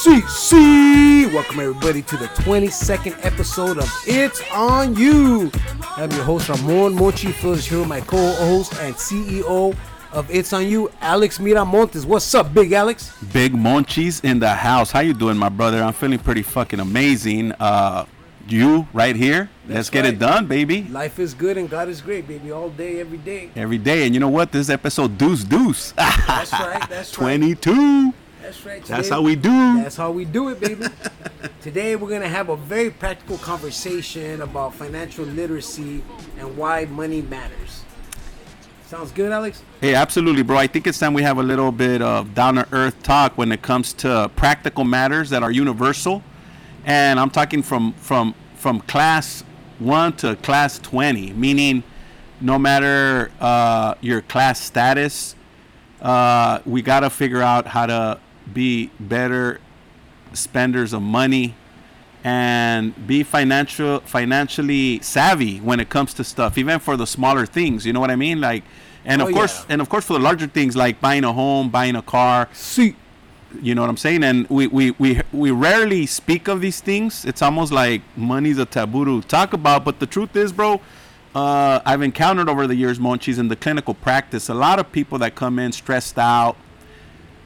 CC. Welcome everybody to the 22nd episode of It's On You. I'm your host Ramon Monchi Phillips here with my co-host and CEO of It's On You, Alex Miramontes. What's up, Big Alex? Big Monchis in the house. How you doing, my brother? I'm feeling pretty fucking amazing. Uh, you right here. Let's That's get right. it done, baby. Life is good and God is great, baby. All day, every day. Every day. And you know what? This is episode deuce deuce. That's right. That's right. 22. That's right. That's how we do. That's how we do it, baby. Today we're gonna have a very practical conversation about financial literacy and why money matters. Sounds good, Alex? Hey, absolutely, bro. I think it's time we have a little bit of down to earth talk when it comes to practical matters that are universal. And I'm talking from from from class one to class twenty, meaning no matter uh, your class status, uh, we gotta figure out how to be better spenders of money and be financial financially savvy when it comes to stuff even for the smaller things you know what i mean like and Oh, of course yeah. and of course for the larger things like buying a home buying a car See. you know what i'm saying and we we we, we rarely speak of these things it's almost like money's a taboo to talk about but the truth is bro uh, i've encountered over the years monchis in the clinical practice a lot of people that come in stressed out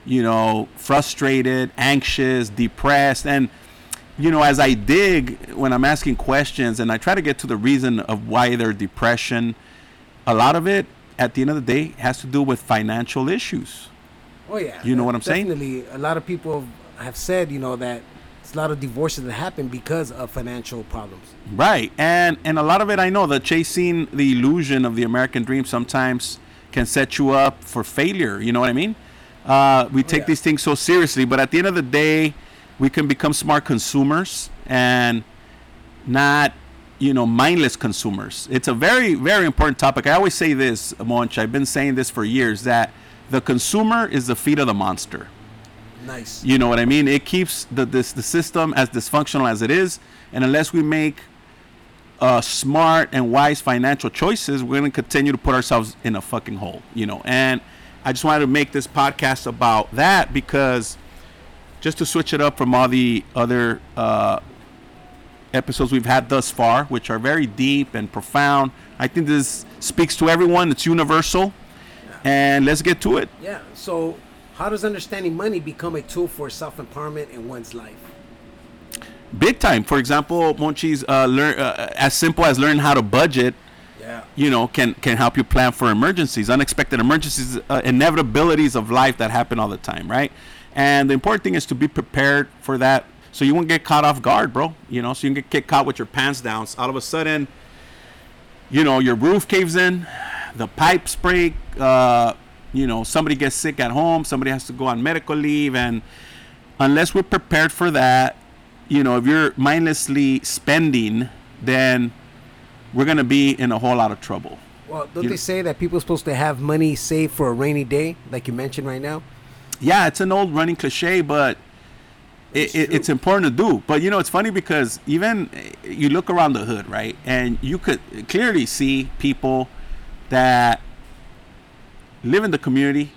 you know frustrated anxious depressed and you know as i dig when i'm asking questions and i try to get to the reason of why their depression a lot of it at the end of the day has to do with financial issues Oh yeah. You know what I'm saying? Definitely. A lot of people have said, you know, that it's a lot of divorces that happen because of financial problems. Right, and and a lot of it I know that chasing the illusion of the American dream sometimes can set you up for failure. You know what I mean? Uh, we take yeah. these things so seriously, but at the end of the day, we can become smart consumers and not, you know, mindless consumers. It's a very very important topic. I always say this, Monch. I've been saying this for years that the consumer is the feet of the monster. Nice. You know what I mean? It keeps the this the system as dysfunctional as it is, and unless we make uh, smart and wise financial choices, we're gonna continue to put ourselves in a fucking hole. You know, and I just wanted to make this podcast about that because just to switch it up from all the other uh, episodes we've had thus far, which are very deep and profound. I think this speaks to everyone. It's universal, and let's get to it. Yeah. So how does understanding money become a tool for self empowerment in one's life? big time. For example, Monchi's uh, learn uh, as simple as learning how to budget. You know, can can help you plan for emergencies, unexpected emergencies, uh, inevitabilities of life that happen all the time, right? And the important thing is to be prepared for that, so you won't get caught off guard, bro. You know, so you can get, get caught with your pants down. So all of a sudden, you know, your roof caves in, the pipes break. Uh, you know, somebody gets sick at home, somebody has to go on medical leave, and unless we're prepared for that, you know, if you're mindlessly spending, then we're gonna be in a whole lot of trouble. Well, don't You- they say that people are supposed to have money saved for a rainy day, like you mentioned right now? Yeah, it's an old running cliche, but it, It's it, it's important to do. But you know, it's funny because even eh, you look around the hood, right, and you could clearly see people that live in the community,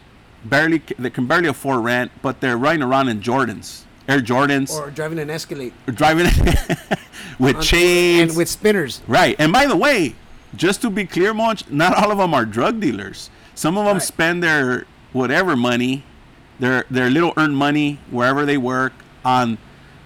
barely they can barely afford rent, but they're running around in Jordans, Air Jordans, Or driving an Escalade or driving with On- chains, and with spinners. Right. And by the way, just to be clear, Monch, not all of them are drug dealers. Some of them Right. spend their whatever money, their their little earned money wherever they work on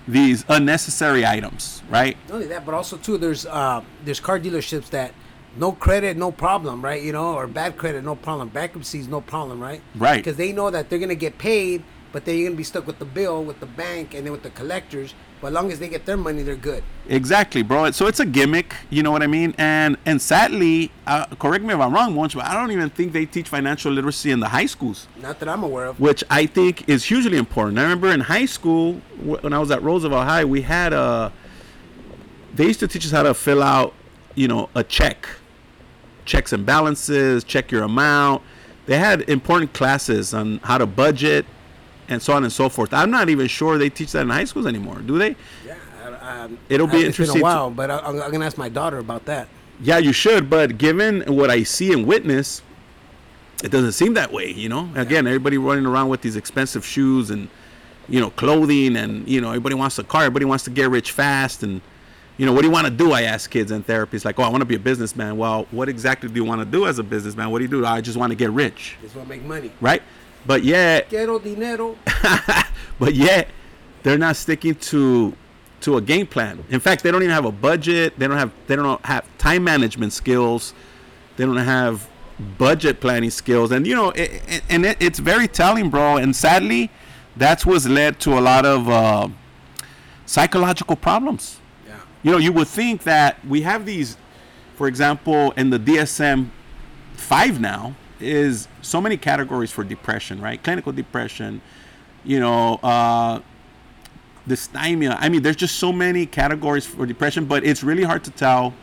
these unnecessary items, right? Not only that, but also too, there's uh, there's car dealerships that no credit, no problem, right? You know, or bad credit, no problem. Bankruptcy is no problem, right? Right. Because they know that they're gonna get paid, but then you're gonna be stuck with the bill, with the bank, and then with the collectors. But as long as they get their money, they're good. Exactly, bro. So it's a gimmick, you know what I mean? And and sadly, uh, correct me if I'm wrong, Monch, but I don't even think they teach financial literacy in the high schools. Not that I'm aware of. which I think is hugely important. I remember in high school when I was at Roosevelt High, we had a. They used to teach us how to fill out, you know, a check, checks and balances, check your amount. They had important classes on how to budget, and so on and so forth. I'm not even sure they teach that in high schools anymore, do they? Yeah, I, um, It'll be I- interesting It's to- been a while, but I, I'm, I'm gonna ask my daughter about that. Yeah, you should, but given what I see and witness, it doesn't seem that way, you know? Again, everybody running around with these expensive shoes and you know, clothing and you know, everybody wants a car, everybody wants to get rich fast and you know, what do you want to do? I ask kids in therapy. It's like, oh, I want to be a businessman. Well, what exactly do you want to do as a businessman? What do you do? I just want to get rich, Just want to make money. right? But yet, Quiero dinero. but yet they're not sticking to to a game plan. In fact, they don't even have a budget. They don't have they don't have time management skills. They don't have budget planning skills. And you know, it, it- and it, it's very telling, bro. And sadly, that's what's led to a lot of uh, psychological problems. Yeah. You know, you would think that we have these, for example, in the DSM five now is so many categories for depression, right? Clinical depression, you know, uh, dysthymia. I mean, there's just so many categories for depression, but it's really hard to tell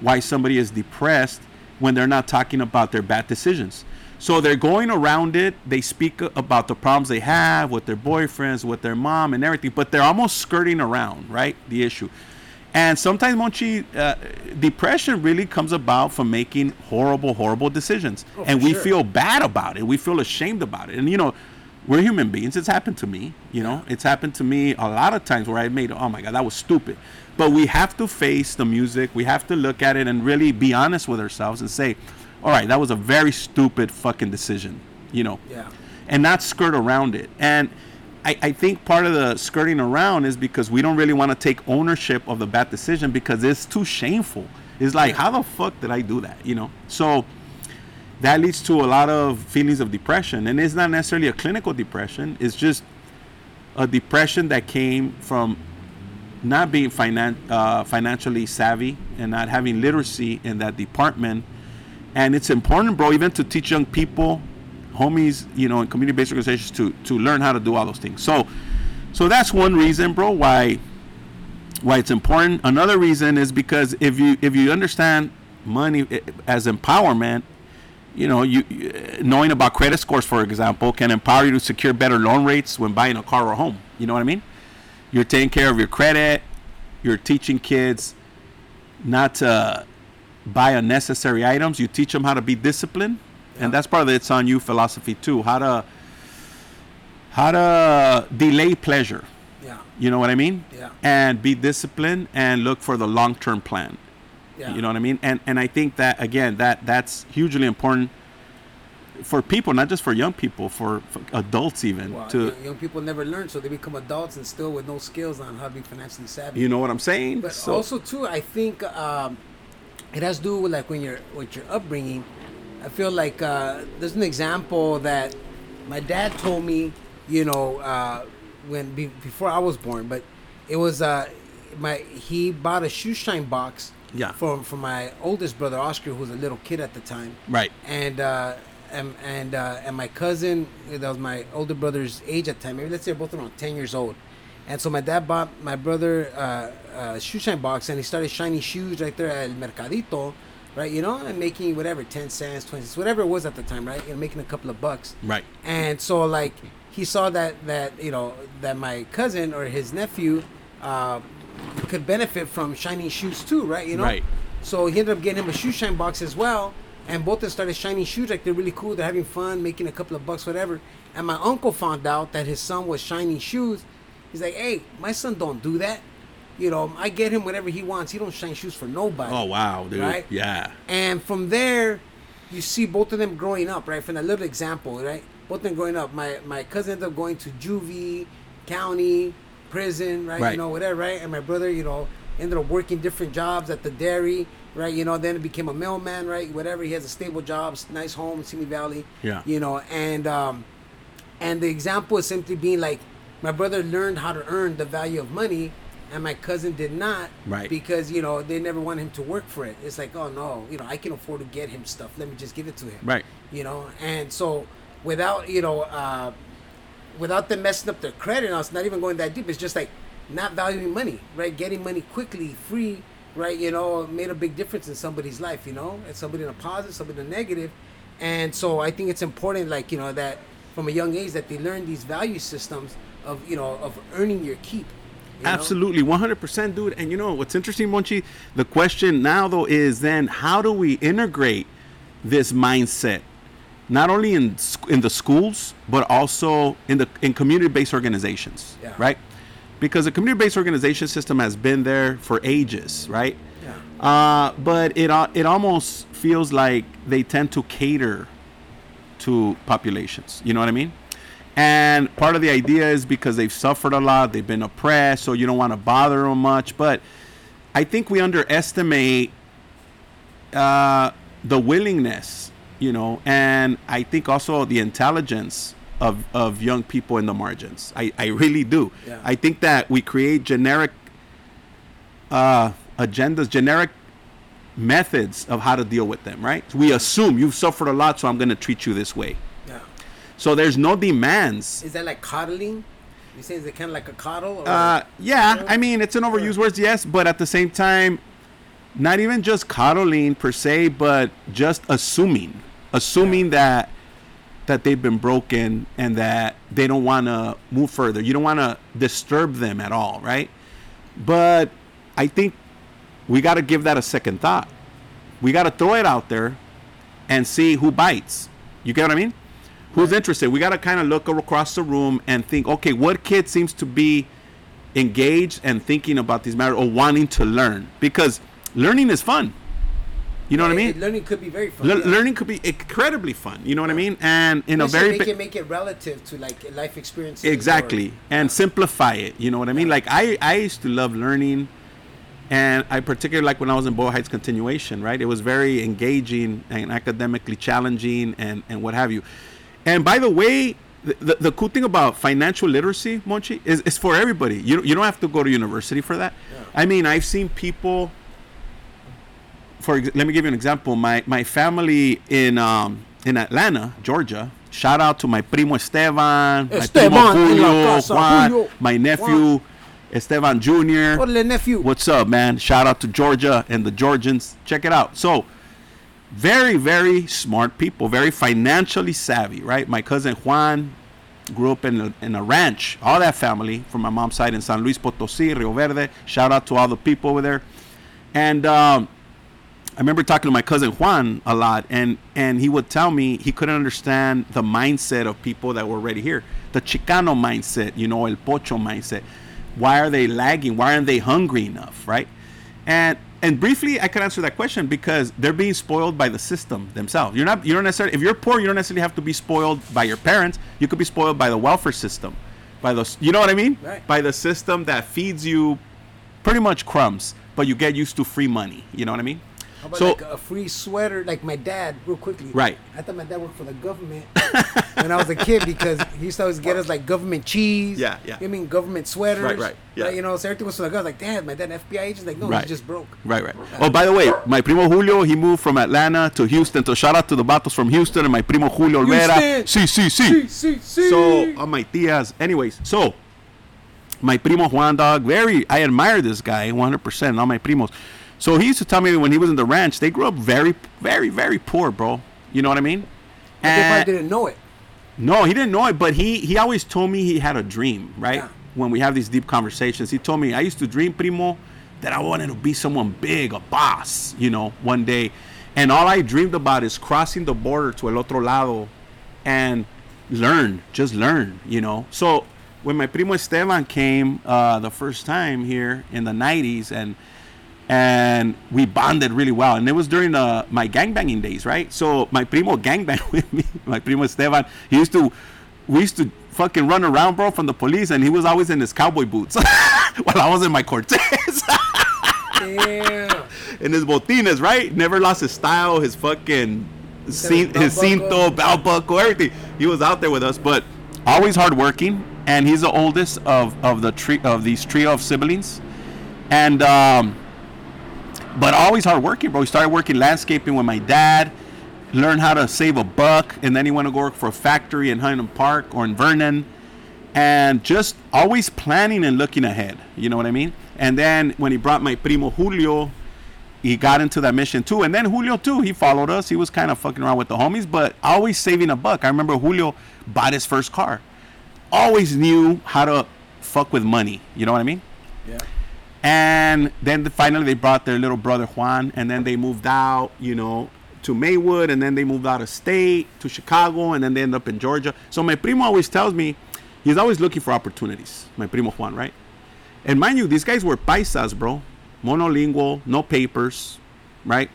why somebody is depressed when they're not talking about their bad decisions. So they're going around it. They speak about the problems they have with their boyfriends, with their mom, and everything, but they're almost skirting around, right? The issue. And sometimes, Monchi, uh, depression really comes about from making horrible, horrible decisions. Oh, and we sure. feel bad about it. We feel ashamed about it. And, you know, we're human beings. It's happened to me. You know, it's happened to me a lot of times where I made, oh my God, that was stupid. But we have to face the music. We have to look at it and really be honest with ourselves and say, all right, that was a very stupid fucking decision. You know, Yeah. and not skirt around it. And I, I think part of the skirting around is because we don't really want to take ownership of the bad decision because it's too shameful. It's like, how the fuck did I do that? You know? So that leads to a lot of feelings of depression. And it's not necessarily a clinical depression, it's just a depression that came from not being finan- uh, financially savvy and not having literacy in that department. And it's important, bro, even to teach young people, homies, you know, in community-based organizations to to learn how to do all those things. So, so that's one reason, bro, why why it's important. Another reason is because if you if you understand money eh, as empowerment, you know, you you- knowing about credit scores, for example, can empower you to secure better loan rates when buying a car or a home. You know what I mean? You're taking care of your credit. You're teaching kids not to buy unnecessary items. You teach them how to be disciplined, and that's part of the "It's on You" philosophy too. How to how to delay pleasure. Yeah. You know what I mean? Yeah. And be disciplined and look for the long-term plan. Yeah. You know what I mean? And and I think that again that that's hugely important for people, not just for young people, for, for adults even. Well, to young, young people never learn, so they become adults and still with no skills on how to be financially savvy. you know what I'm saying? But So- also too, I think um, it has to do with like when you're with your upbringing. I feel like uh, there's an example that my dad told me, you know, uh, when be, before I was born, but it was uh, my he bought a shoe shine box. Yeah. For for my oldest brother Oscar, who was a little kid at the time. right. And uh, and and uh, and my cousin, that was my older brother's age at the time. Maybe let's say they're both around ten years old. And so my dad bought my brother uh, a shoe shine box, and he started shining shoes right there at El Mercadito, right? You know, and making whatever ten cents, twenty cents, whatever it was at the time, right? You know, making a couple of bucks. Right. And so like he saw that that you know that my cousin or his nephew uh, could benefit from shining shoes too, right? You know. Right. So he ended up getting him a shoe shine box as well. And both of them started shining shoes like they're really cool. They're having fun, making a couple of bucks, whatever. And my uncle found out that his son was shining shoes. He's like, "Hey, my son don't do that. You know, I get him whatever he wants. He don't shine shoes for nobody." Oh wow, dude. Right? Yeah. And from there, you see both of them growing up, right? From that little example, right? Both of them growing up. My my cousin ended up going to juvie, county, prison, right? Right. You know, whatever, right? And my brother, you know, ended up working different jobs at the dairy, right? You know, then became a mailman, right? Whatever. He has a stable job, nice home in Simi Valley. Yeah. You know, and um, and the example is simply being like, my brother learned how to earn the value of money, and my cousin did not. Right. Because you know they never wanted him to work for it. It's like, oh no, you know I can afford to get him stuff. Let me just give it to him. Right. You know, and so without you know, uh, without them messing up their credit, now it's not even going that deep. It's just like not valuing money, right? Getting money quickly, free, right? You know, made a big difference in somebody's life. You know, and somebody in a positive, somebody in a negative, and so I think it's important, like you know, that from a young age that they learn these value systems of you know of earning your keep. You know? Absolutely, 100%, dude. And you know what's interesting, Monchi? The question now, though, is then how do we integrate this mindset not only in in the schools but also in the in community-based organizations, Yeah. right? Because the community-based organization system has been there for ages, right? Yeah. Uh, but it al- it almost feels like they tend to cater to populations. You know what I mean? And part of the idea is because they've suffered a lot, they've been oppressed, so you don't want to bother them much. But I think we underestimate uh, the willingness, you know, and I think also the intelligence of, of young people in the margins. I, I really do. Yeah. I think that we create generic uh, agendas, generic methods of how to deal with them, right? We assume you've suffered a lot, so I'm going to treat you this way. Yeah. So there's no demands. Is that like coddling? You say is it kind of like a coddle? Or Uh, yeah, I mean, it's an overused word, yes, but at the same time, not even just coddling per se, but just assuming, assuming that that they've been broken and that they don't want to move further. You don't want to disturb them at all, right? But I think we got to give that a second thought. We got to throw it out there and see who bites. You get what I mean? Who's interested? We got to kind of look across the room and think, okay, what kid seems to be engaged and thinking about these matters or wanting to learn? Because learning is fun. You know what I mean? Learning could be very fun. Le- yeah. learning could be incredibly fun. You know what I mean? And in a very make bi- it make it relative to like life experiences. exactly or- and simplify it you know what i mean like i i used to love learning and i particularly like when i was in boyle heights continuation right it was very engaging and academically challenging and and what have you and by the way the, the, the cool thing about financial literacy monchi is, is for everybody you, you don't have to go to university for that Yeah. i mean i've seen people for let me give you an example. My my family in um in Atlanta, Georgia. Shout out to my primo Esteban, my Esteban primo Julio, casa, Juan, Julio. my nephew Esteban Jr. Orale, nephew. What's up, man? Shout out to Georgia and the Georgians. Check it out. So, very, very smart people, very financially savvy, right? My cousin Juan grew up in a, in a ranch. All that family from my mom's side in San Luis Potosí, Rio Verde. Shout out to all the people over there. And um, I remember talking to my cousin Juan a lot, and and he would tell me he couldn't understand the mindset of people that were already here, the Chicano mindset, you know, el pocho mindset. Why are they lagging? Why aren't they hungry enough, right? And and briefly, I could answer that question because they're being spoiled by the system themselves. You're not, you don't necessarily, if you're poor, you don't necessarily have to be spoiled by your parents. You could be spoiled by the welfare system, by those, you know what I mean? Right. By the system that feeds you pretty much crumbs, but you get used to free money. You know what I mean? How about so like a free sweater? Like my dad, real quickly. Right. I thought my dad worked for the government when I was a kid because he used to always get us like government cheese. Yeah, yeah. I mean government sweaters. Right, right, yeah. you know, so everything was for the government. Like, dad, my dad FBI agent. Like, no, Right. he's just broke. Right, right. Oh, by the way, my primo Julio, he moved from Atlanta to Houston. So shout out to the Batos from Houston and my primo Julio Olvera. Houston. Sí, sí, sí. Sí, sí, sí. So, on my tias. Anyways, so my primo Juan dog, very, I admire this guy 100%, all my primos. So he used to tell me when he was in the ranch, they grew up very, very, very poor, bro. You know what I mean? But they probably didn't know it. no, he didn't know it, but he he always told me he had a dream, right? Yeah. When we have these deep conversations, he told me I used to dream, primo, that I wanted to be someone big, a boss, you know, one day. And all I dreamed about is crossing the border to el otro lado and learn, just learn, you know. So when my primo Esteban came uh, the first time here in the 90s and and we bonded really well. And it was during uh, my gangbanging days, right? So my primo gangbanged with me, my primo Esteban. He used to, we used to fucking run around, bro, from the police, and he was always in his cowboy boots while I was in my Cortez. Damn. in his botines, right? Never lost his style, his fucking cin- his cinto, belt buckle, everything. He was out there with us, but always hardworking. And he's the oldest of of the tree of these trio of siblings, and um, but always hardworking, bro. He started working landscaping with my dad. Learned how to save a buck, and then he went to go work for a factory in Huntington Park or in Vernon and just always planning and looking ahead. You know what I mean? And then when he brought my primo Julio, he got into that mission too. And then Julio too, he followed us. He was kind of fucking around with the homies, but always saving a buck. I remember Julio bought his first car. Always knew how to fuck with money. You know what I mean? Yeah. And then the, finally they brought their little brother Juan, and then they moved out, you know, to Maywood, and then they moved out of state to Chicago, and then they end up in Georgia. So my primo always tells me he's always looking for opportunities. My primo Juan, right? And mind you, these guys were paisas, bro, monolingual, no papers, right?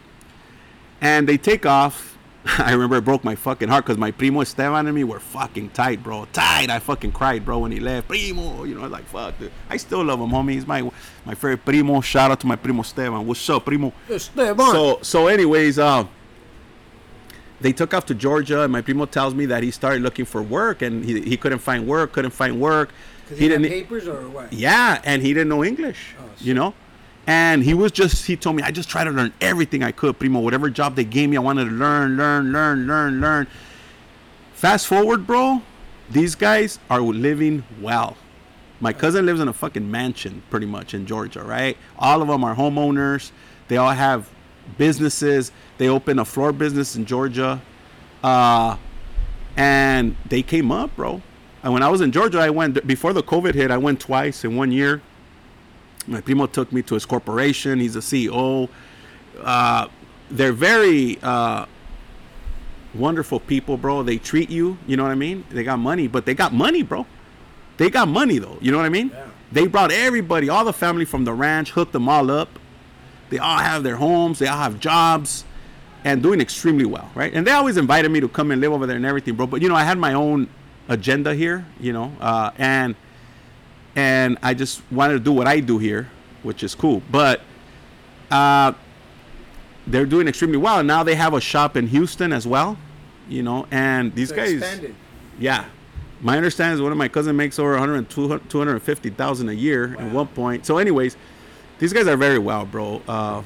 And they take off. I remember it broke my fucking heart because my primo Esteban and me were fucking tight, bro. Tight. I fucking cried, bro, when he left. Primo, you know, I was like fuck, dude. I still love him, homie. He's my my favorite primo. Shout out to my primo Esteban. What's up, primo? Esteban. So so anyways, uh, they took off to Georgia, and my primo tells me that he started looking for work, and he, he couldn't find work, couldn't find work. Because he, didn't papers or what? Yeah, and he didn't know English, Oh, you know. And he was just, he told me, I just tried to learn everything I could, primo. Whatever job they gave me, I wanted to learn, learn, learn, learn, learn. Fast forward, bro, these guys are living well. My cousin lives in a fucking mansion, pretty much, in Georgia, right? All of them are homeowners. They all have businesses. They open a floor business in Georgia. Uh, and they came up, bro. And when I was in Georgia, I went before the COVID hit. I went twice in one year. My primo took me to his corporation. He's a CEO. Uh, they're very uh, wonderful people, bro. They treat you. You know what I mean? They got money, but they got money, bro. They got money though. You know what I mean? Yeah. They brought everybody, all the family from the ranch, hooked them all up. They all have their homes. They all have jobs, and doing extremely well, right? And they always invited me to come and live over there and everything, bro. But you know, I had my own agenda here, you know, uh, and and I just wanted to do what I do here, which is cool. But uh, they're doing extremely well, and now they have a shop in Houston as well, you know. And these So guys, expanded. yeah. My understanding is one of my cousin makes over 100, 250,000 a year at one point. So, anyways, these guys are very well, bro. Uh,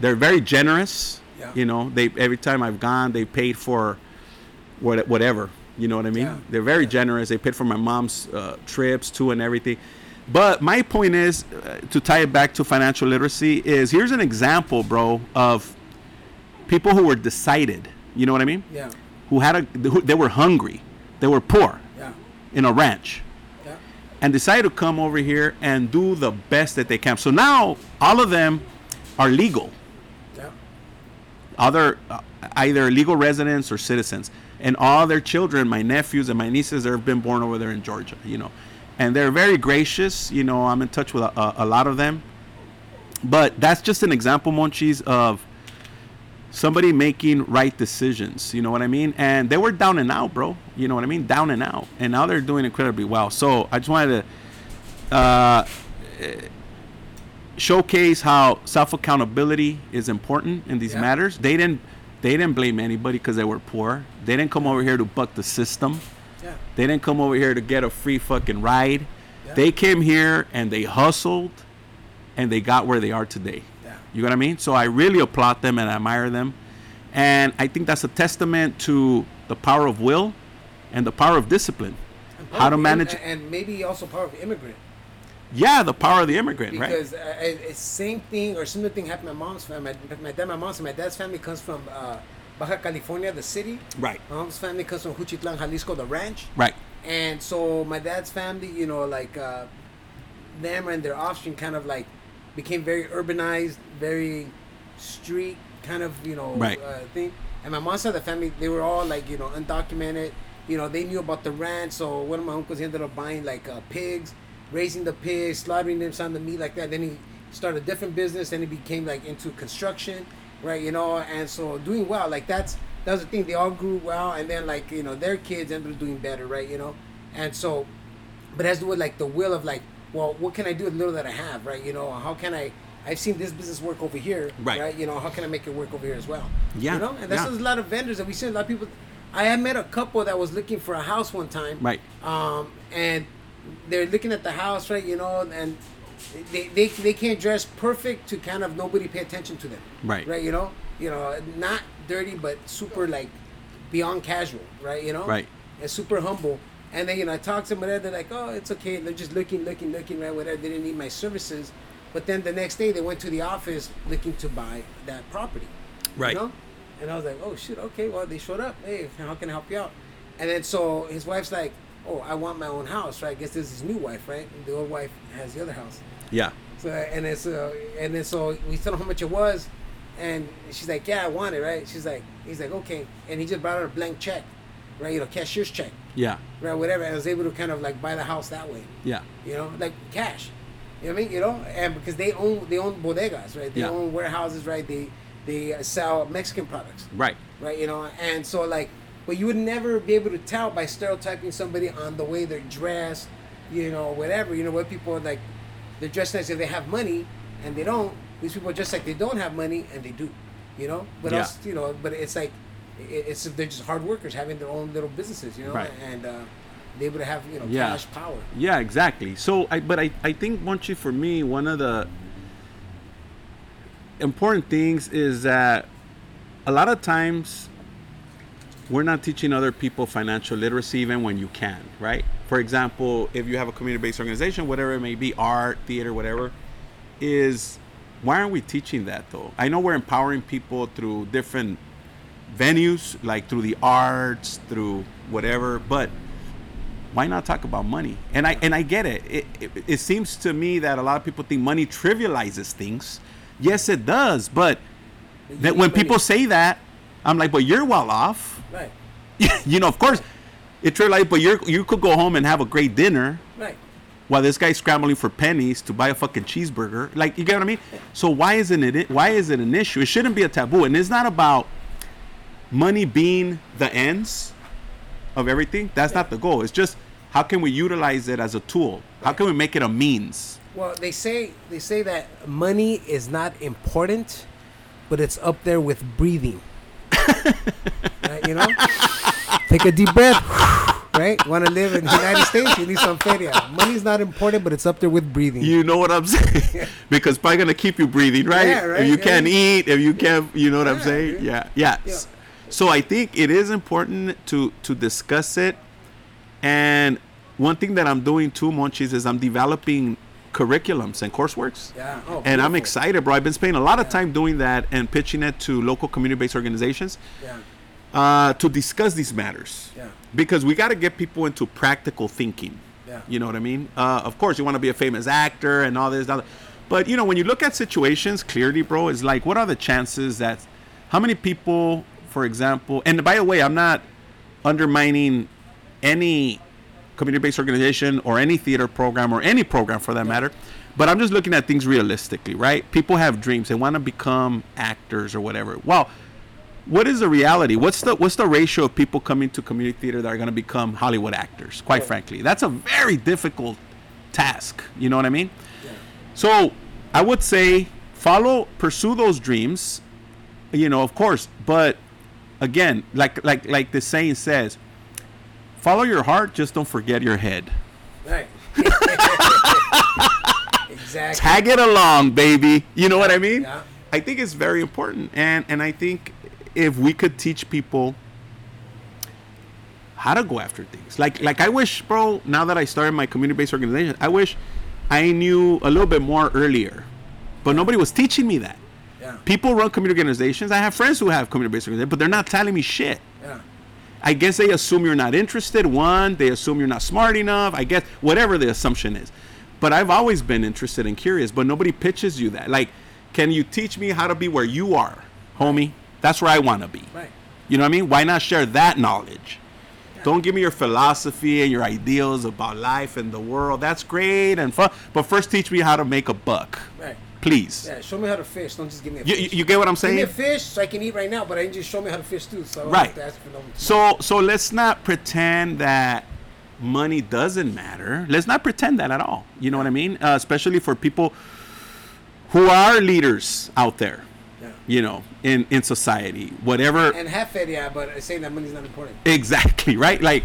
they're very generous. Yeah. You know, they every time I've gone, they paid for what, whatever. You know what I mean? Yeah. They're very generous. They paid for my mom's uh, trips too and everything. But my point is uh, to tie it back to financial literacy is here's an example, bro, of people who were decided. You know what I mean? Yeah. Who had a who, they were hungry, they were poor Yeah. in a ranch Yeah. and decided to come over here and do the best that they can. So now all of them are legal, Yeah. other uh, either legal residents or citizens, and all their children, my nephews and my nieces, have been born over there in Georgia. You know, and they're very gracious. You know, I'm in touch with a, a, a lot of them, but that's just an example, Monchis, of somebody making right decisions. You know what I mean? And they were down and out, bro. You know what I mean? Down and out, and now they're doing incredibly well. So I just wanted to uh, showcase how self accountability is important in these Yeah. matters. They didn't they didn't blame anybody because they were poor. They didn't come over here to buck the system. Yeah. They didn't come over here to get a free fucking ride. Yeah. They came here and they hustled and they got where they are today. Yeah. You know what I mean? So I really applaud them and admire them. And I think that's a testament to the power of will and the power of discipline. And How to manage im- and maybe also power of immigrant Yeah, the power of the immigrant, right? because uh, it's same thing or similar thing happened to my mom's family. My, my dad, my mom's, my dad's family comes from uh, Baja California, the city. Right. My mom's family comes from Juchitlan, Jalisco, the ranch. Right. And so my dad's family, you know, like uh, them and their offspring, kind of like became very urbanized, very street kind of, you know, Right. uh, thing. And my mom's side of the family, they were all like, you know, undocumented. You know, they knew about the ranch. So one of my uncles ended up buying like uh, pigs, raising the pigs, slaughtering them, selling the meat like that. Then he started a different business. Then he became like into construction, right? You know, and so doing well. Like that's that's the thing. They all grew well, and then like you know their kids ended up doing better, right? You know, and so, but it has to do with like the will of like, well, what can I do with the little that I have, right? You know, how can I? I've seen this business work over here, Right. You know, how can I make it work over here as well? Yeah, You know, and that's yeah. there's a lot of vendors that we see. A lot of people. I had met a couple that was looking for a house one time, Right. Um, and they're looking at the house, right? You know, and they, they they can't dress perfect to kind of nobody pay attention to them, Right. Right. You know, you know, not dirty but super like beyond casual, right? You know, Right. and super humble. And then you know, I talked to them, whatever. They're like, "Oh, it's okay." They're just looking, looking, looking, right? Whatever. They didn't need my services, but then the next day they went to the office looking to buy that property. Right. You know? And I was like, "Oh shit, okay. Well, they showed up. Hey, how can I help you out?" And then so his wife's like, "Oh, I want my own house, right? I guess this is his new wife, right? And the old wife has the other house." Yeah. So and it's uh, and then so we told him how much it was, And she's like, yeah, I want it, right? She's like, he's like, okay. And he just brought her a blank check, right? You know, cashier's check, Yeah. right? Whatever. And I was able to kind of like buy the house that way, Yeah. you know, like cash. You know what I mean? You know, and because they own they own bodegas, right? They Yeah. own warehouses, right? They they sell Mexican products, Right. right? You know, and so like, but you would never be able to tell by stereotyping somebody on the way they're dressed, you know, whatever. You know, what people are like, they're dressed as if they have money and they don't. These people are just like they don't have money and they do, you know. But Yeah. else, you know, but it's like, it's they're just hard workers having their own little businesses, you know, Right. and uh, they're able to have you know Yeah. cash power. Yeah, exactly. So, I but I I think Monchi for me one of the important things is that a lot of times we're not teaching other people financial literacy even when you can, right? For example, if you have a community-based organization, whatever it may be, art, theater, whatever, is why aren't we teaching that though? I know we're empowering people through different venues, like through the arts, through whatever, but why not talk about money? And I and I get it. It, it. it seems to me that a lot of people think money trivializes things. Yes, it does, but that when people say that, I'm like, but you're well off. right, you know, of course, it trivializes, but you're you could go home and have a great dinner right, while this guy's scrambling for pennies to buy a fucking cheeseburger. Like, you get what I mean? So why isn't it? Why is it an issue? It shouldn't be a taboo, and it's not about money being the ends of everything. That's not the goal. It's just how can we utilize it as a tool? How can we make it a means? Well, they say they say that money is not important, but it's up there with breathing. right, you know, take a deep breath. Right, want to live in the United States? You need some feria. Money's not important, but it's up there with breathing. You know what I'm saying? because it's probably gonna keep you breathing, right? Yeah, right, If you yeah. can't eat, if you can't, you know what I'm saying? Yeah, yeah. Yeah. So I think it is important to to discuss it. And one thing that I'm doing too, Monchis, is I'm developing curriculums and courseworks. yeah. Oh, And I'm excited, bro. I've been spending a lot of Yeah. time doing that and pitching it to local community-based organizations Yeah, uh, to discuss these matters. Yeah. Because we got to get people into practical thinking. Yeah. You know what I mean? Uh, of course, you want to be a famous actor and all this, but you know when you look at situations clearly, bro, it's like what are the chances that how many people, for example, and by the way, I'm not undermining any community-based organization or any theater program or any program for that matter. But I'm just looking at things realistically, right? People have dreams; they want to become actors or whatever. Well, what is the reality? What's the what's the ratio of people coming to community theater that are going to become Hollywood actors? Quite Right. frankly, that's a very difficult task. You know what I mean? yeah. So I would say follow, pursue those dreams. You know, of course, but again, like like like the saying says, follow your heart, just don't forget your head. right. exactly. Tag it along, baby. You know what I mean? Yeah. I think it's very important, and and I think if we could teach people how to go after things, like like I wish, bro. Now that I started my community-based organization, I wish I knew a little bit more earlier, but nobody was teaching me that. Yeah, People run community organizations. I have friends who have community-based organizations, but they're not telling me shit. I guess they assume you're not interested. One, they assume you're not smart enough. I guess whatever the assumption is. But I've always been interested and curious, but nobody pitches you that. Like, can you teach me how to be where you are, homie? That's where I want to be. right. You know what I mean? Why not share that knowledge? Don't give me your philosophy and your ideals about life and the world. That's great and fun. But first, teach me how to make a buck, Right. Please. Yeah, show me how to fish. Don't just give me a You, fish. you, get what I'm saying? give me a fish so I can eat right now, but I need you to show me how to fish too. So I don't Right. have to ask for no- So so let's not pretend that money doesn't matter. Let's not pretend that at all. You know what I mean? Uh, especially for people who are leaders out there. Yeah. You know, in in society, whatever. And have feria, but saying that money's not important. Exactly right. Like,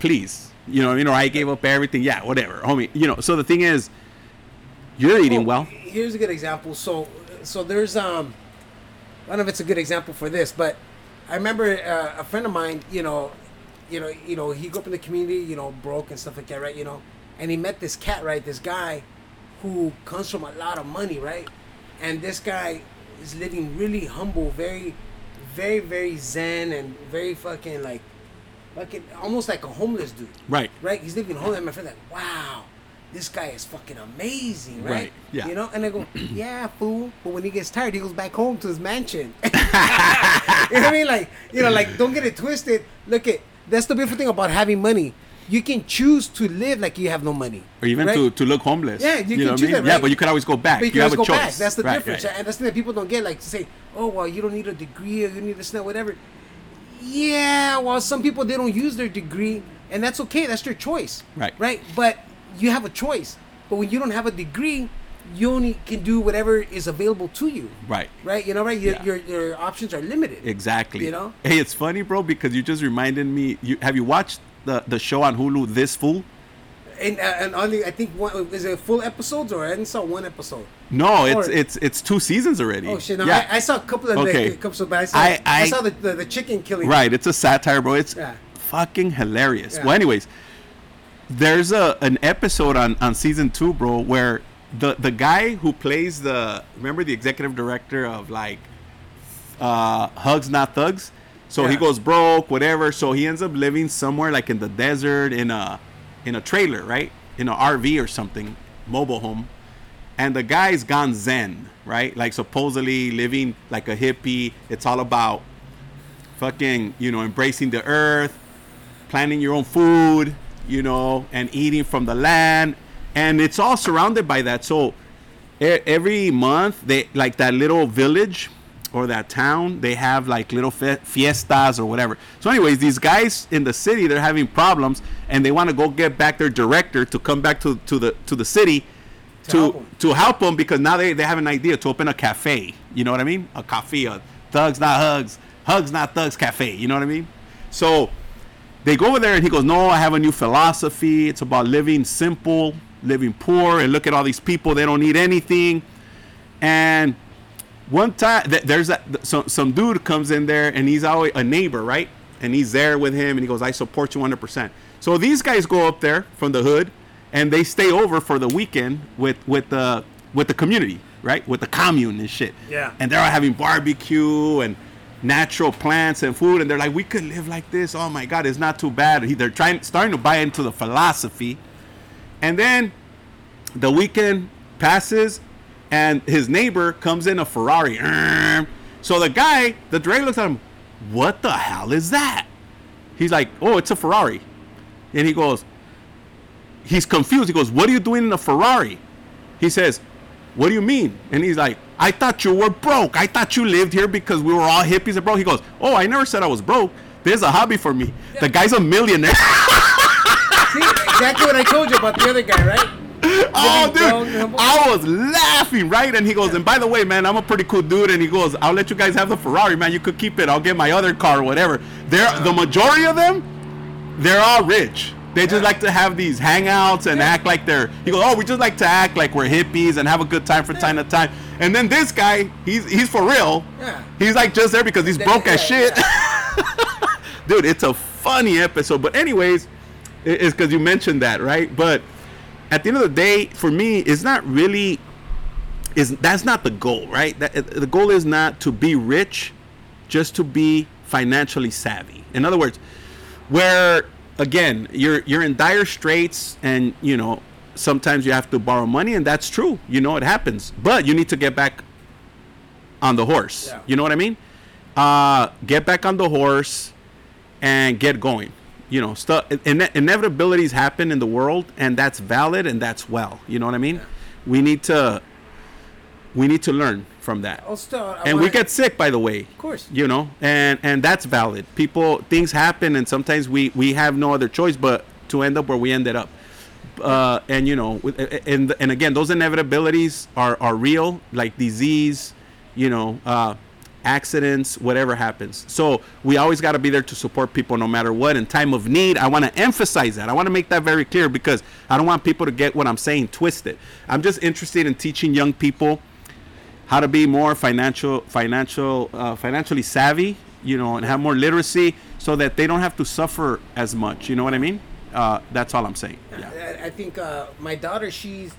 please. You know, you know, I gave up everything. Yeah, whatever, homie. You know. So the thing is, you're eating Oh, well. Here's a good example. So, so there's um, I don't know if it's a good example for this, but I remember uh, a friend of mine. You know, you know, you know, he grew up in the community. You know, broke and stuff like that, right? You know, and he met this cat, right? This guy who comes from a lot of money, right? And this guy is living really humble, very, very, very zen, and very fucking like, fucking almost like a homeless dude Right. right? He's living homeless. And my friend like, wow, this guy is fucking amazing, right? Right, yeah. You know, and I go, yeah, fool. But when he gets tired, he goes back home to his mansion. you know what I mean? Like, you know, like don't get it twisted. Look at that's the beautiful thing about having money. You can choose to live like you have no money, or even right? to, to look homeless. Yeah, you can know choose I mean? that, Yeah, but you can always go back. But you you have can a go choice. back. That's the Right, difference, right. and that's the thing that people don't get. Like to say, "Oh, well, you don't need a degree, or you need this, that, whatever." Yeah, well, some people they don't use their degree, and that's okay. That's their choice. Right. Right. But you have a choice. But when you don't have a degree, you only can do whatever is available to you. Right. Right. You know, right. Your Yeah. your, your options are limited. Exactly. You know? Hey, it's funny, bro, because you just reminded me. You have you watched the the show on Hulu, This Fool? And uh, and only I think one is it full episodes or I didn't saw one episode. No, it's Or- it's it's two seasons already. Oh shit! No, yeah. I, I saw a couple of Okay. the episodes, but I saw I- I, I- saw the, the, the chicken killing. Right, it's a satire, bro. It's Yeah. fucking hilarious. Yeah. Well, anyways, there's a an episode on on season two, bro, where the the guy who plays the remember the executive director of like uh Hugs Not Thugs. So he goes broke, whatever. So he ends up living somewhere like in the desert in a in a trailer, right? In an RV or something, mobile home. And the guy's gone zen, right? Like supposedly living like a hippie. It's all about fucking, you know, embracing the earth, planting your own food, you know, and eating from the land. And it's all surrounded by that. So every month, they like that little village or that town, they have like little fiestas or whatever. So, anyways, these guys in the city, they're having problems and they want to go get back their director to come back to, to the to the city To to help 'em. to help them because now they, they have an idea to open a cafe. You know what I mean? A cafe, a thugs not hugs, hugs not thugs cafe. You know what I mean? So they go over there and he goes, No, I have a new philosophy. It's about living simple, living poor, and look at all these people, they don't need anything. And one time th- there's a, th- some, some dude comes in there and he's always a neighbor, right? And he's there with him and he goes, I support you 100%. So these guys go up there from the hood and they stay over for the weekend with, with the with the community, right? With the commune and shit. Yeah. And they're all having barbecue and natural plants and food and they're like, we could live like this. Oh my God, it's not too bad. They're trying starting to buy into the philosophy. And then the weekend passes and his neighbor comes in a Ferrari. So the guy, the director looks at him, what the hell is that? He's like, oh, it's a Ferrari. And he goes, he's confused. He goes, what are you doing in a Ferrari? He says, what do you mean? And he's like, I thought you were broke. I thought you lived here because we were all hippies and broke. He goes, oh, I never said I was broke. There's a hobby for me. The guy's a millionaire. See, exactly what I told you about the other guy, right? Oh, dude. I was laughing, right? And he goes, and by the way, man, I'm a pretty cool dude. And he goes, I'll let you guys have the Ferrari, man. You could keep it. I'll get my other car or whatever. They're the majority of them, they're all rich. They just like to have these hangouts and act like they're. He goes, oh, we just like to act like we're hippies and have a good time from time to time. And then this guy, he's he's for real. Yeah. He's like just there because he's broke as shit. dude it's a funny episode but anyways it's because you mentioned that right but at the end of the day for me it's not really is that's not the goal right that, uh, the goal is not to be rich just to be financially savvy in other words where again you're you're in dire straits and you know sometimes you have to borrow money and that's true. You know it happens. But you need to get back on the horse. Yeah. you know what i mean? Uh get back on the horse and get going. You know stuff ine- inevitabilities happen in the world and that's valid and that's well. You know what i mean? We need to we need to learn from that. I'll start. I and we wanna- get sick by the way. Of course. you know? And and that's valid. People things happen and sometimes we we have no other choice but to end up where we ended up. Uh and you know and and again those inevitabilities are are real like disease you know uh accidents whatever happens. So we always got to be there to support people no matter what. In time of need i want to emphasize that. I want to make that very clear because i don't want people to get what i'm saying twisted. I'm just interested in teaching young people how to be more financial financial uh, financially savvy you know and have more literacy so that they don't have to suffer as much you know what i mean uh, that's all i'm saying yeah I, I think uh, my daughter, she's,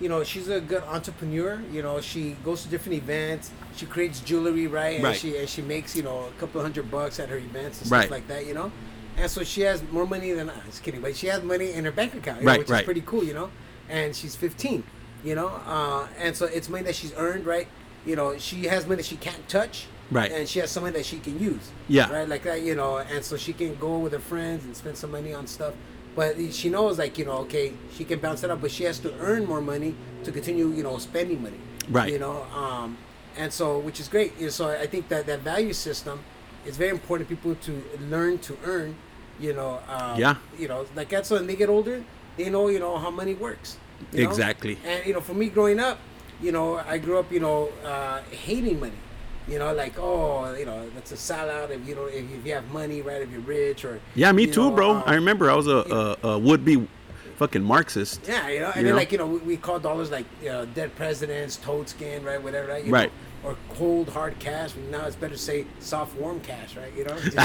you know, she's a good entrepreneur. You know, she goes to different events. She creates jewelry, right? And Right. she and she makes you know a couple hundred bucks at her events and Right. stuff like that. You know, and so she has more money than I. Just kidding, but she has money in her bank account, Right, know, which right. is pretty cool. You know, and she's 15. You know, uh, and so it's money that she's earned, right? You know, she has money that she can't touch, Right. And she has some money that she can use, Yeah. right, like that. You know, and so she can go with her friends and spend some money on stuff. But she knows, like you know, okay, she can bounce it up, but she has to earn more money to continue, you know, spending money. Right. You know, um, and so which is great. You know, so I think that that value system is very important. For people to learn to earn. You know. Um, Yeah. You know, like that's when they get older, they know you know how money works. You know? Exactly. And you know, for me growing up, you know, I grew up, you know, uh, hating money. You know, like oh, you know, that's a sellout if you don't if, if you have money, right? If you're rich or Yeah, me too, know, bro. um, I remember I was a, a, a would be fucking Marxist. Yeah, you know, and You then know? like you know, we, we call dollars like you know, dead presidents, toad skin, right? Whatever, right? You Right. Know, or cold hard cash. Now it's better to say soft warm cash, right? You know. Just-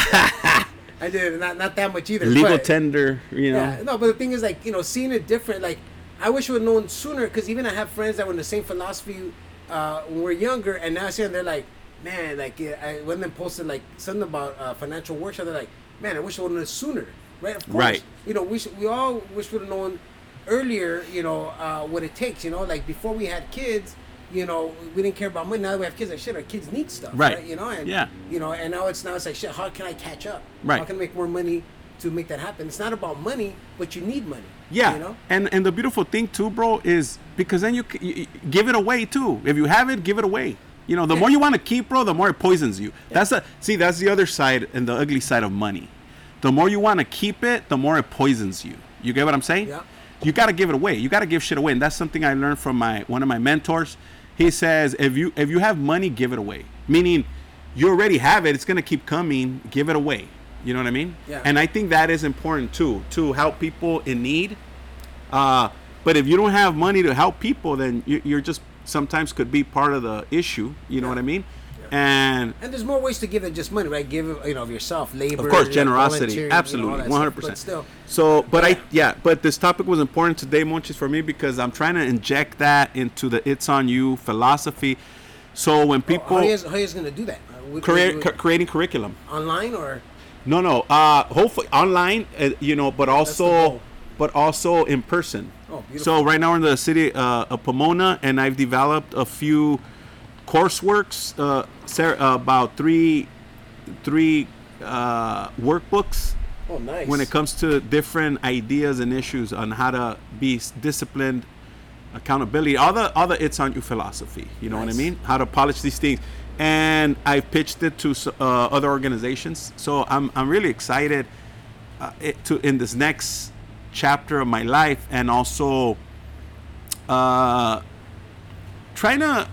I did not not that much either. Legal but- tender, you know. Yeah, no, but the thing is, like, you know, seeing it different, like, I wish I would have known sooner, because even I have friends that were in the same philosophy uh, when we're younger, and now I see them, they're like, man, like, I, when they posted, like, something about uh, financial workshop, they're like, man, I wish I would have known sooner, right? Of course. Right. You know, we, should, we all wish we would have known earlier, you know, uh, what it takes, you know, like, before we had kids, you know, we didn't care about money. Now that we have kids, like shit, our kids need stuff, Right. You know, and Yeah. you know, and now it's now it's like shit. How can I catch up? Right. How can I make more money to make that happen? It's not about money, but you need money. Yeah, You know. and and the beautiful thing too, bro, is because then you, you give it away too. If you have it, give it away. You know, the more you want to keep, bro, the more it poisons you. That's the see. That's the other side and the ugly side of money. The more you want to keep it, the more it poisons you. You get what I'm saying? Yeah. You got to give it away. You got to give shit away, and that's something I learned from my one of my mentors. He says, if you if you have money, give it away. Meaning, you already have it. It's gonna keep coming. Give it away. You know what I mean? Yeah. And I think that is important too to help people in need. Uh, but if you don't have money to help people, then you, you're just sometimes could be part of the issue. You know Yeah. what I mean? And And there's more ways to give than just money, right? Give you know of yourself, labor, of course, generosity, you know, all absolutely, one hundred percent. still, So, but Yeah. I yeah, but this topic was important today, Monchis, for me because I'm trying to inject that into the "It's on You" philosophy. So when people how are you guys, how you guys gonna do that? Uh, with- create with- cu- creating curriculum, online or no, no, uh, hopefully online, uh, you know, but also, but also in person. Oh. So right now we're in the city uh, of Pomona, and I've developed a few courseworks, uh, ser- uh, about three, three uh, workbooks oh nice when it comes to different ideas and issues on how to be disciplined, accountability, all the all the it's on you philosophy. You know what I mean? How to polish these things, and I've pitched it to uh, other organizations. So I'm I'm really excited uh, it, to in this next chapter of my life, and also uh, trying to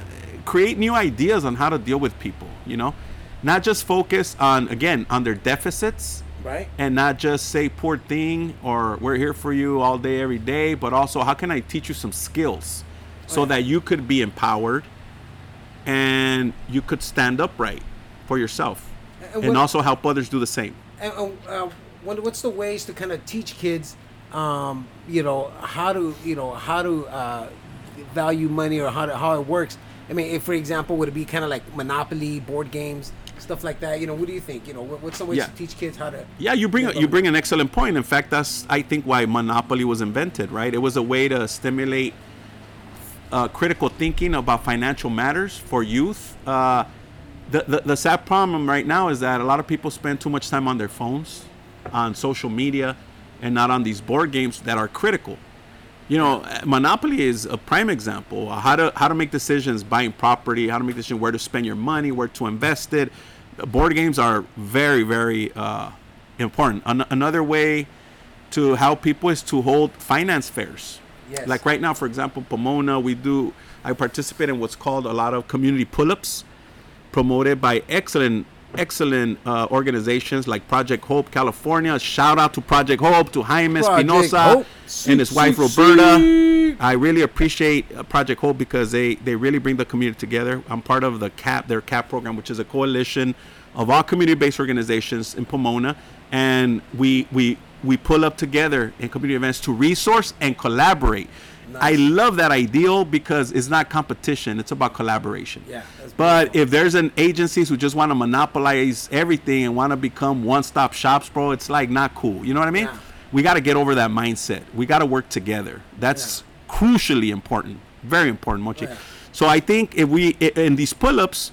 create new ideas on how to deal with people. You know, not just focus on again on their deficits right? and not just say poor thing or we're here for you all day every day but also how can i teach you some skills so Right. that you could be empowered and you could stand upright for yourself And and also help others do the same And, uh, what, what's the ways to kind of teach kids, um, you know, how to, you know, how to uh, value money or how to, how it works? I mean, if for example, would it be kind of like Monopoly, board games, stuff like that? You know, what do you think? You know, what, what's some ways Yeah. to teach kids how to? yeah you bring a, you bring an excellent point in fact that's i think why monopoly was invented right it was a way to stimulate uh, critical thinking about financial matters for youth. Uh, the, the, the sad problem right now is that a lot of people spend too much time on their phones, on social media, and not on these board games that are critical. You know, Monopoly is a prime example. uh, How to how to make decisions, buying property, how to make decisions, where to spend your money, where to invest it. Board games are very very uh, important. An- another way to help people is to hold finance fairs. Yes. Like right now, for example, Pomona, we do. I participate in what's called a lot of community pull-ups, promoted by excellent, excellent uh, organizations like Project Hope California. Shout out to Project Hope, to Jaime Espinosa and his wife Roberta. sweet. I really appreciate uh, Project Hope because they they really bring the community together. I'm part of the CAP, their CAP program, which is a coalition of all community-based organizations in Pomona, and we we we pull up together in community events to resource and collaborate. I love that ideal because it's not competition; it's about collaboration. Yeah, But if there's an agencies who just want to monopolize everything and want to become one-stop shops, bro, it's like not cool. You know what I mean? Yeah. We got to get over that mindset. We got to work together. That's crucially important, very important, Monchi. Oh, yeah. So I think if we in these pull-ups,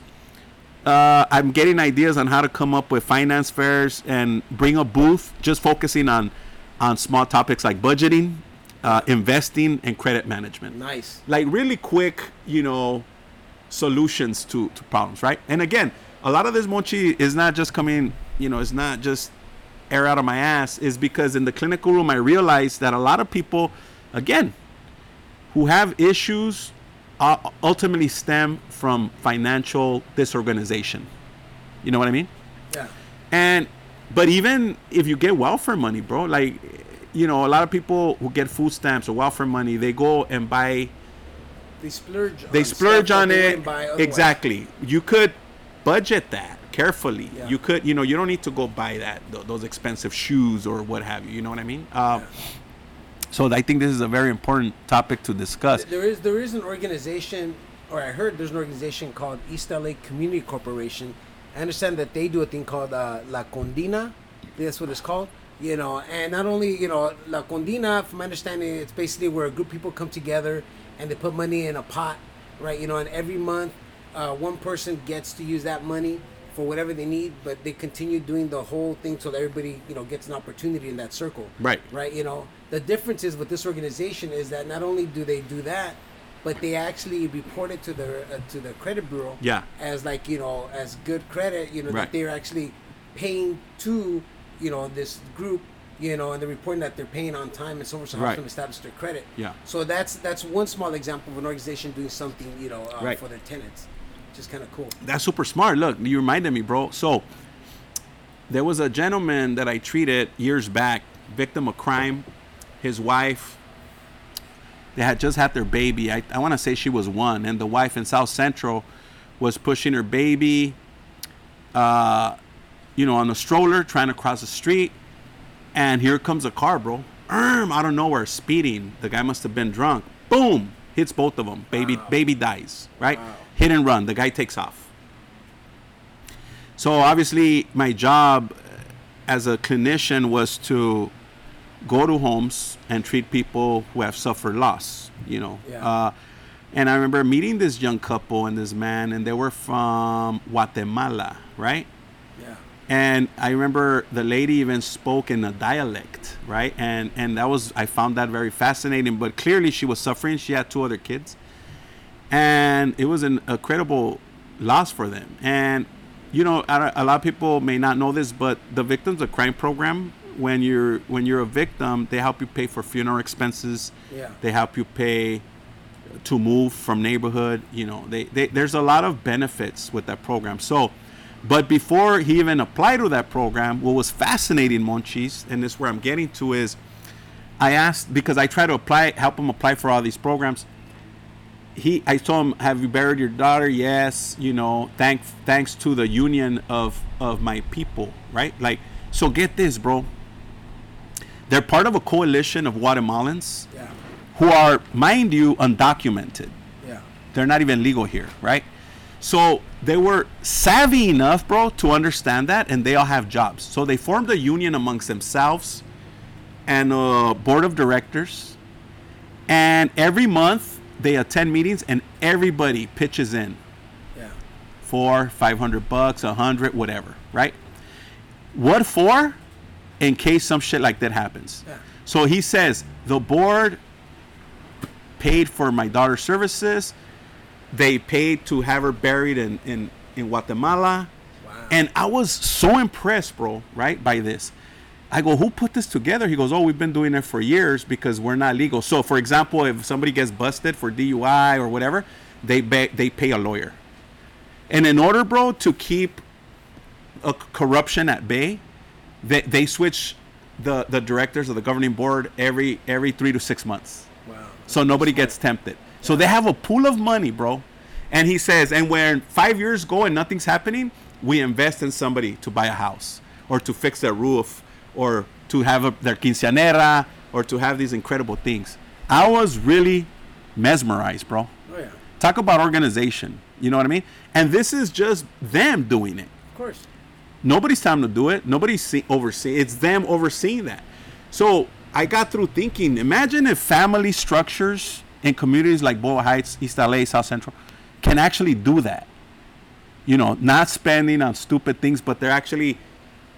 uh, I'm getting ideas on how to come up with finance fairs and bring a booth just focusing on on small topics like budgeting, uh, investing, and credit management Nice. like really quick, you know, solutions to, to problems, right? And again, a lot of this Monchi is not just coming, you know, it's not just air out of my ass, is because in the clinical room I realized that a lot of people, again, who have issues uh, ultimately stem from financial disorganization. You know what I mean? Yeah. And but even if you get welfare money, bro, like you know, a lot of people who get food stamps or welfare money, they go and buy They splurge. they on splurge on it wouldn't buy otherwise. exactly you could budget that carefully Yeah. you could you know you don't need to go buy that th- those expensive shoes or what have you you know what i mean uh, so i think this is a very important topic to discuss There is there is an organization, or I heard there's an organization called East LA Community Corporation. I understand that they do a thing called uh, La Cundina. That's what it's called. You know, and not only you know La Cundina, from my understanding, it's basically where a group of people come together and they put money in a pot, right? You know, and every month, uh, one person gets to use that money for whatever they need, but they continue doing the whole thing so that everybody you know gets an opportunity in that circle Right. right? You know, the difference is with this organization is that not only do they do that, but they actually report it to the uh, to the credit bureau. Yeah. As like you know, as good credit, you know, Right. that they're actually paying to, you know, this group, you know, and they're reporting that they're paying on time and so forth, so helps Right. them establish their credit. Yeah. So that's that's one small example of an organization doing something, you know, uh, Right. for their tenants, which is kind of cool. that's super smart look you reminded me bro so there was a gentleman that i treated years back victim of crime his wife. They had just had their baby. I, I want to say she was one and the wife in south central was pushing her baby uh, you know on a stroller trying to cross the street. And here comes a car bro. Erm, out of nowhere speeding. The guy must have been drunk. Boom hits both of them baby Wow. baby dies right? Wow. hit and run. The guy takes off. So obviously, my job uh, as a clinician was to go to homes and treat people who have suffered loss. You know, Yeah. uh, and I remember meeting this young couple and this man, and they were from Guatemala, right? Yeah. And I remember the lady even spoke in a dialect, right? And and that was I found that very fascinating. But clearly, she was suffering. She had two other kids, and it was an incredible loss for them. And you know, a a lot of people may not know this, but the Victims of Crime program, when you're when you're a victim, they help you pay for funeral expenses. Yeah. They help you pay to move from neighborhood. You know, they, they there's a lot of benefits with that program. So, but before he even applied to that program, what was fascinating, Monchis, and this is where I'm getting to is, I asked because I try to apply, help him apply for all these programs. He, I told him, "Have you buried your daughter?" Yes. You know, thank, thanks to the union of of my people, right? Like, so get this, bro. They're part of a coalition of Guatemalans Yeah. who are, mind you, undocumented. Yeah. They're not even legal here, right? So they were savvy enough, bro, to understand that, and they all have jobs. So they formed a union amongst themselves and a board of directors. And every month they attend meetings, and everybody pitches in Yeah. four, five hundred bucks, a hundred, whatever, right? What for? In case some shit like that happens. Yeah. So he says the board paid for my daughter's services. They paid to have her buried in in, in Guatemala. Wow. And I was so impressed, bro, right, by this. I go, who put this together? He goes, oh, we've been doing it for years because we're not legal. So, for example, if somebody gets busted for DUI or whatever, they they pay a lawyer. And in order, bro, to keep a corruption at bay, they, they switch the, the directors of the governing board every every three to six months wow. so nobody gets tempted. So they have a pool of money, bro. And he says, and when five years go and nothing's happening, we invest in somebody to buy a house or to fix their roof or to have a, their quinceanera or to have these incredible things. I was really mesmerized, bro. Oh yeah. Talk about organization. You know what I mean? And this is just them doing it. Of course. Nobody's time to do it. Nobody's see, overseeing. It's them overseeing that. So I got through thinking. Imagine if family structures in communities like Boyle Heights, East LA, South Central, can actually do that. You know, not spending on stupid things, but they're actually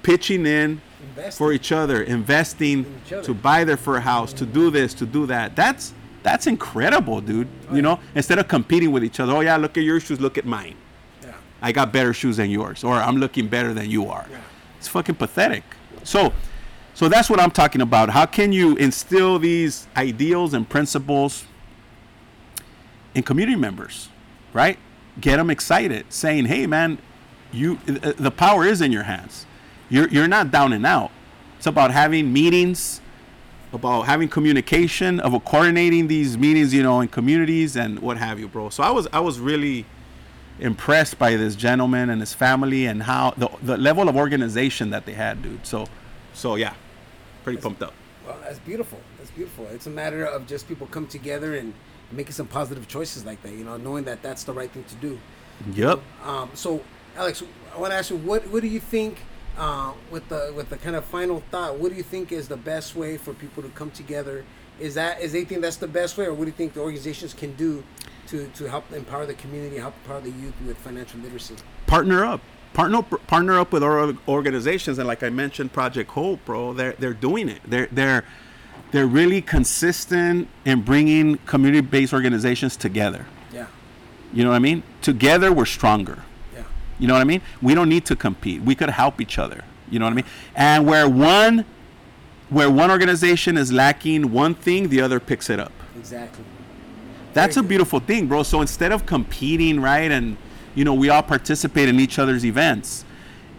pitching in Investing. for each other, investing In each other. to buy their first house, to do this, to do that. That's that's incredible, dude. You know, instead of competing with each other. Oh yeah, look at your shoes, look at mine. I got better shoes than yours, or I'm looking better than you are. Yeah. It's fucking pathetic. So, so that's what I'm talking about. How can you instill these ideals and principles in community members, right? Get them excited, saying, "Hey, man, you the power is in your hands. You're you're not down and out. It's about having meetings." About having communication, of coordinating these meetings, you know, in communities and what have you, bro. So I was, I was really, impressed by this gentleman and his family and how the, the level of organization that they had, dude. So, so yeah, pretty pumped up. Well, that's beautiful. That's beautiful. It's a matter of just people come together and making some positive choices like that. You know, knowing that that's the right thing to do. Yep. Um, so, Alex, I want to ask you, what what do you think uh, with the with the kind of final thought? What do you think is the best way for people to come together? Is that is they think that's the best way, or what do you think the organizations can do to to help empower the community, help empower the youth with financial literacy? Partner up. Partner partner up with our organizations and like I mentioned, Project Hope, bro. They're they're doing it. They're they're they're really consistent in bringing community-based organizations together. Yeah, You know what I mean? Together, we're stronger. yeah, You know what I mean? We don't need to compete. We could help each other. You know what I mean? And where one where one organization is lacking one thing, the other picks it up. exactly. That's a beautiful thing, bro. So instead of competing, right, and you know, we all participate in each other's events.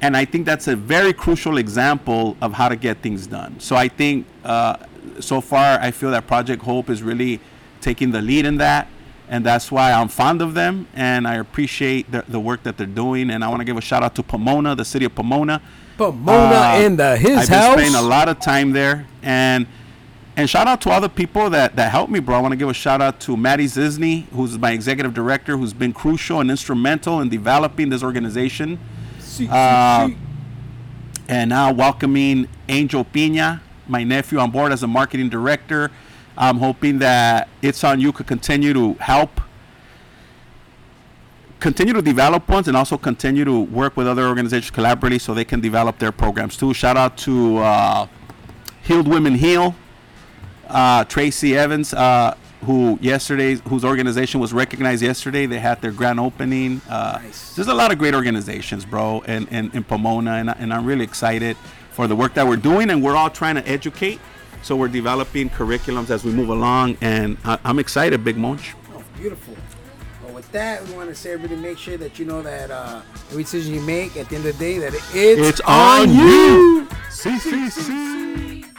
And I think that's a very crucial example of how to get things done. So I think uh, so far, I feel that Project Hope is really taking the lead in that. And that's why I'm fond of them and I appreciate the, the work that they're doing. And I want to give a shout out to Pomona, the city of Pomona. Pomona Uh, in the his I've been spending a lot of time there, and and shout out to all the people that that helped me, bro. I want to give a shout out to Maddie Zisney, who's my executive director, who's been crucial and instrumental in developing this organization, See, see, uh, see. and now welcoming Angel Pina, my nephew, on board as a marketing director. I'm hoping that it's on you could continue to help continue to develop ones and also continue to work with other organizations collaboratively so they can develop their programs too. Shout out to uh, Healed Women Heal, uh, Tracy Evans, uh, who yesterday, whose organization was recognized yesterday. They had their grand opening. Uh, Nice. There's a lot of great organizations, bro, in, in, in Pomona, and, and I'm really excited for the work that we're doing, and we're all trying to educate. So we're developing curriculums as we move along, and I, I'm excited, Big Munch. Oh, beautiful. Well, with that, we want to say everybody make sure that you know that uh, every decision you make at the end of the day that it's, It's on you. See, see, see.